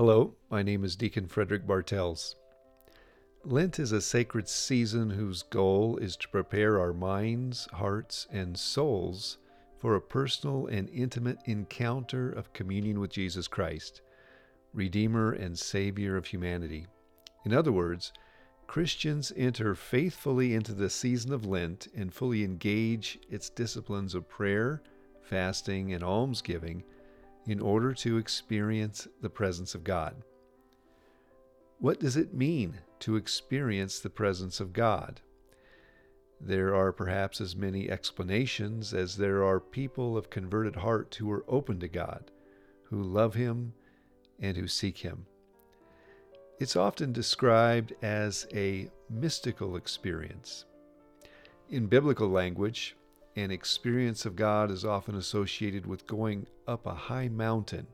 Hello, my name is Deacon Frederick Bartels. Lent is a sacred season whose goal is to prepare our minds, hearts, and souls for a personal and intimate encounter of communion with Jesus Christ, Redeemer and Savior of humanity. In other words, Christians enter faithfully into the season of Lent and fully engage its disciplines of prayer, fasting, and almsgiving in order to experience the presence of God. What does it mean to experience the presence of God? There are perhaps as many explanations as there are people of converted heart who are open to God, who love Him, and who seek Him. It's often described as a mystical experience. In biblical language, an experience of God is often associated with going up a high mountain.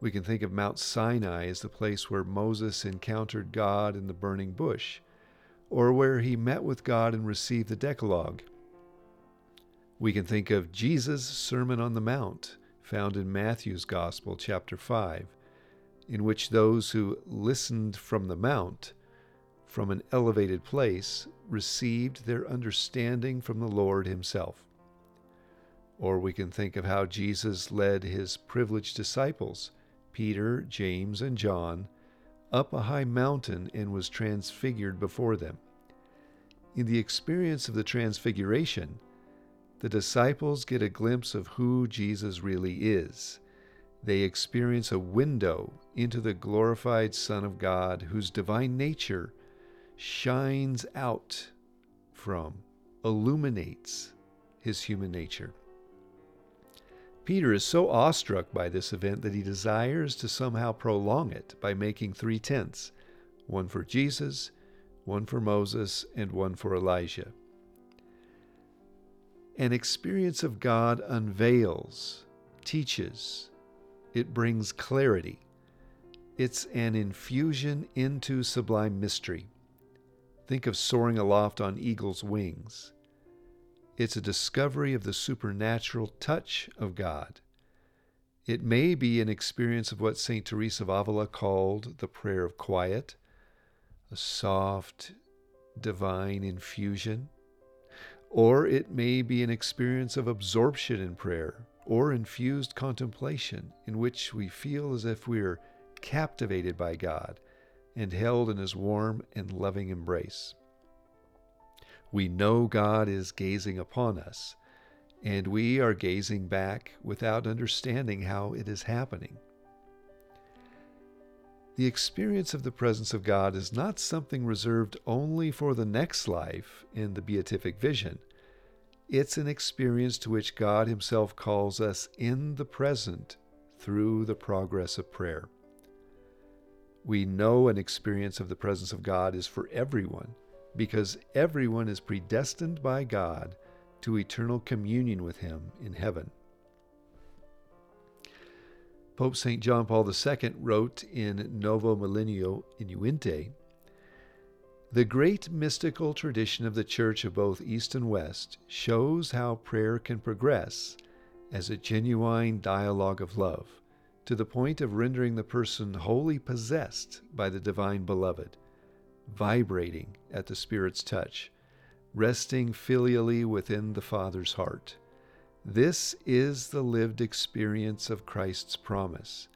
We can think of Mount Sinai as the place where Moses encountered God in the burning bush, or where he met with God and received the Decalogue. We can think of Jesus' Sermon on the Mount, found in Matthew's Gospel, chapter 5 in which those who listened from the mount, from an elevated place, received their understanding from the Lord Himself. Or we can think of how Jesus led His privileged disciples, Peter, James, and John, up a high mountain and was transfigured before them. In the experience of the Transfiguration, the disciples get a glimpse of who Jesus really is they experience a window into the glorified Son of God, whose divine nature shines out from, illuminates his human nature. Peter is so awestruck by this event that he desires to somehow prolong it by making three tents one for Jesus, one for Moses, and one for Elijah. An experience of God unveils, teaches, it brings clarity. It's an infusion into sublime mystery. Think of soaring aloft on eagle's wings. It's a discovery of the supernatural touch of God. It may be an experience of what St. Teresa of Avila called the prayer of quiet, a soft, divine infusion. Or it may be an experience of absorption in prayer, or infused contemplation in which we feel as if we are captivated by God and held in His warm and loving embrace. We know God is gazing upon us, and we are gazing back without understanding how it is happening. The experience of the presence of God is not something reserved only for the next life in the beatific vision it's an experience to which God Himself calls us in the present through the progress of prayer. We know an experience of the presence of God is for everyone because everyone is predestined by God to eternal communion with Him in heaven. Pope St. John Paul II wrote in Novo Millennio Ineunte the great mystical tradition of the Church of both East and West shows how prayer can progress as a genuine dialogue of love to the point of rendering the person wholly possessed by the divine beloved, vibrating at the Spirit's touch, resting filially within the Father's heart. This is the lived experience of Christ's promise.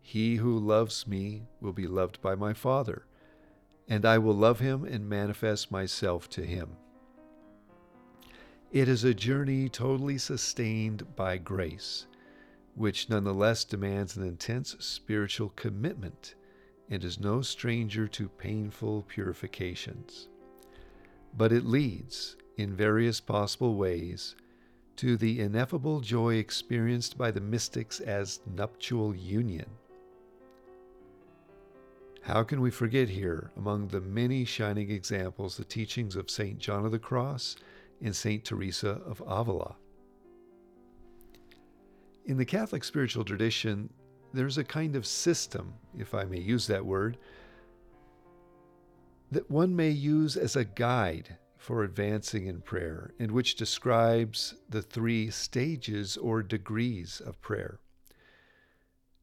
He who loves me will be loved by my Father and I will love him and manifest myself to him. It is a journey totally sustained by grace, which nonetheless demands an intense spiritual commitment and is no stranger to painful purifications. But it leads, in various possible ways, to the ineffable joy experienced by the mystics as nuptial union how can we forget here, among the many shining examples, the teachings of St. John of the Cross and St. Teresa of Avila? In the Catholic spiritual tradition, there's a kind of system, if I may use that word, that one may use as a guide for advancing in prayer, and which describes the three stages or degrees of prayer.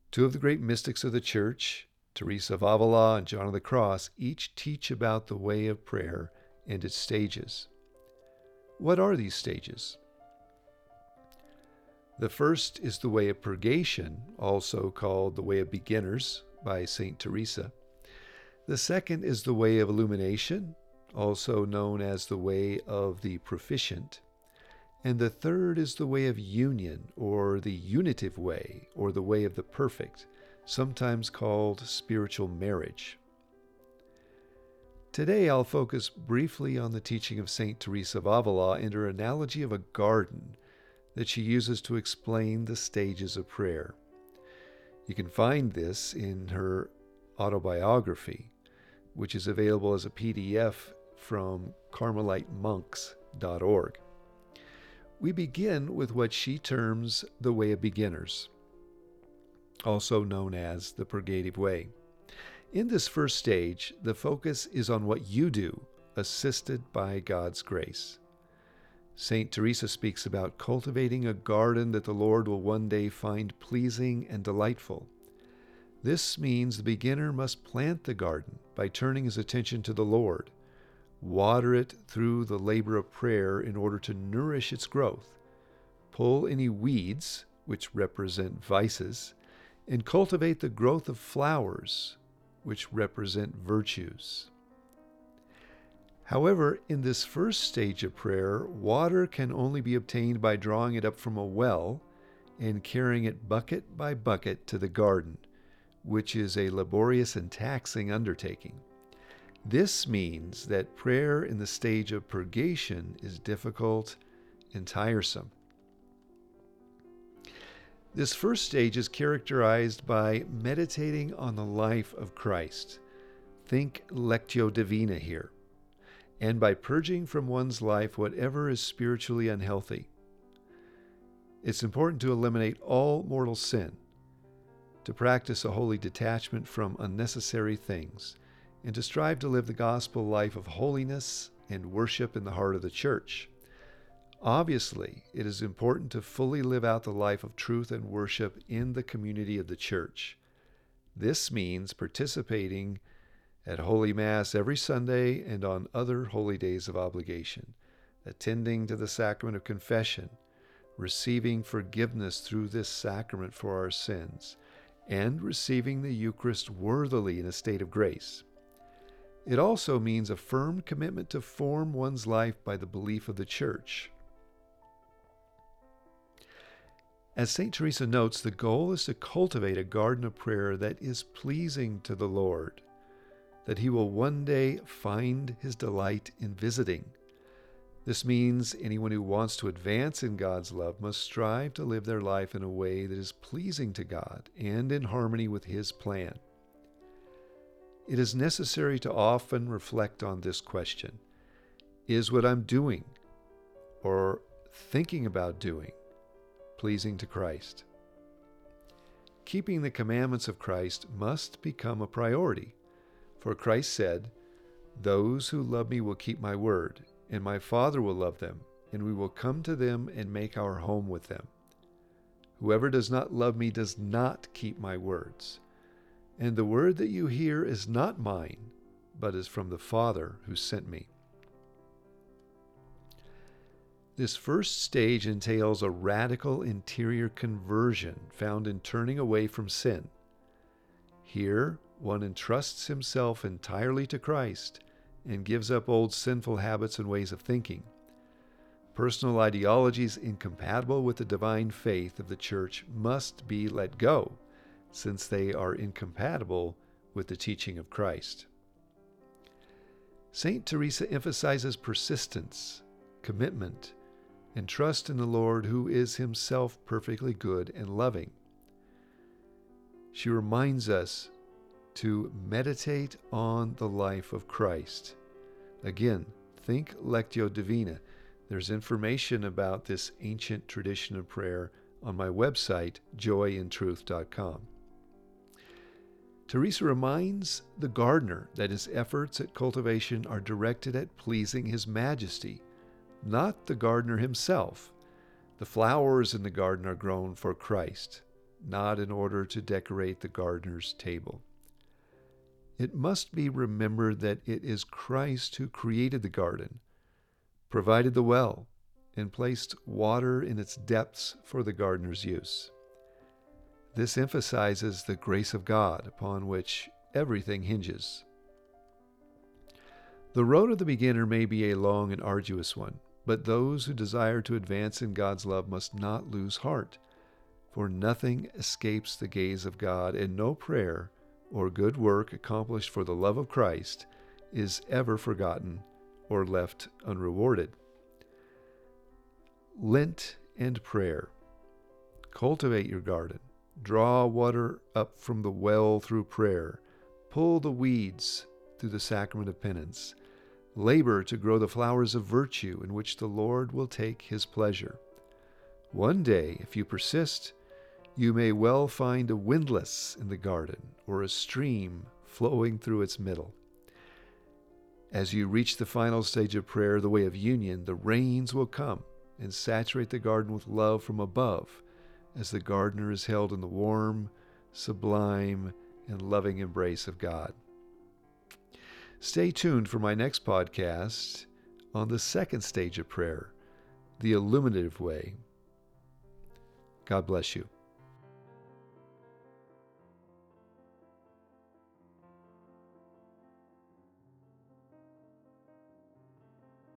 Two of the great mystics of the Church, Teresa of Avila and John of the Cross, each teach about the way of prayer and its stages. What are these stages? The first is the way of purgation, also called the way of beginners by St. Teresa. The second is the way of illumination, also known as the way of the proficient. And the third is the way of union, or the unitive way, or the way of the perfect, sometimes called spiritual marriage. Today I'll focus briefly on the teaching of St. Teresa of Avila and her analogy of a garden that she uses to explain the stages of prayer. You can find this in her autobiography, which is available as a PDF from CarmeliteMonks.org. We begin with what she terms the way of beginners, also known as the purgative way. In this first stage, the focus is on what you do, assisted by God's grace. St. Teresa speaks about cultivating a garden that the Lord will one day find pleasing and delightful. This means the beginner must plant the garden by turning his attention to the Lord, water it through the labor of prayer in order to nourish its growth, pull any weeds, which represent vices, and cultivate the growth of flowers, which represent virtues. However, in this first stage of prayer, water can only be obtained by drawing it up from a well and carrying it bucket by bucket to the garden, which is a laborious and taxing undertaking. This means that prayer in the stage of purgation is difficult and tiresome. This first stage is characterized by meditating on the life of Christ. Think Lectio Divina here and by purging from one's life whatever is spiritually unhealthy. It's important to eliminate all mortal sin, to practice a holy detachment from unnecessary things, and to strive to live the gospel life of holiness and worship in the heart of the church. Obviously, it is important to fully live out the life of truth and worship in the community of the church. This means participating at Holy Mass every Sunday and on other holy days of obligation, attending to the sacrament of confession, receiving forgiveness through this sacrament for our sins, and receiving the Eucharist worthily in a state of grace. It also means a firm commitment to form one's life by the belief of the Church. As St. Teresa notes, the goal is to cultivate a garden of prayer that is pleasing to the Lord that he will one day find his delight in visiting. This means anyone who wants to advance in God's love must strive to live their life in a way that is pleasing to God and in harmony with His plan. It is necessary to often reflect on this question Is what I'm doing or thinking about doing pleasing to Christ? Keeping the commandments of Christ must become a priority. For Christ said, Those who love me will keep my word, and my Father will love them, and we will come to them and make our home with them. Whoever does not love me does not keep my words. And the word that you hear is not mine, but is from the Father who sent me. This first stage entails a radical interior conversion found in turning away from sin. Here, one entrusts himself entirely to Christ and gives up old sinful habits and ways of thinking. Personal ideologies incompatible with the divine faith of the Church must be let go, since they are incompatible with the teaching of Christ. St. Teresa emphasizes persistence, commitment, and trust in the Lord, who is himself perfectly good and loving. She reminds us to meditate on the life of Christ. Again, think Lectio Divina. There's information about this ancient tradition of prayer on my website, joyintruth.com. Teresa reminds the gardener that his efforts at cultivation are directed at pleasing His Majesty, not the gardener himself. The flowers in the garden are grown for Christ, not in order to decorate the gardener's table. It must be remembered that it is Christ who created the garden, provided the well, and placed water in its depths for the gardener's use. This emphasizes the grace of God upon which everything hinges. The road of the beginner may be a long and arduous one, but those who desire to advance in God's love must not lose heart, for nothing escapes the gaze of God, and no prayer or good work accomplished for the love of Christ is ever forgotten or left unrewarded. Lent and prayer. Cultivate your garden. Draw water up from the well through prayer. Pull the weeds through the sacrament of penance. Labor to grow the flowers of virtue in which the Lord will take his pleasure. One day, if you persist, you may well find a windlass in the garden or a stream flowing through its middle. As you reach the final stage of prayer, the way of union, the rains will come and saturate the garden with love from above as the gardener is held in the warm, sublime, and loving embrace of God. Stay tuned for my next podcast on the second stage of prayer, the illuminative way. God bless you.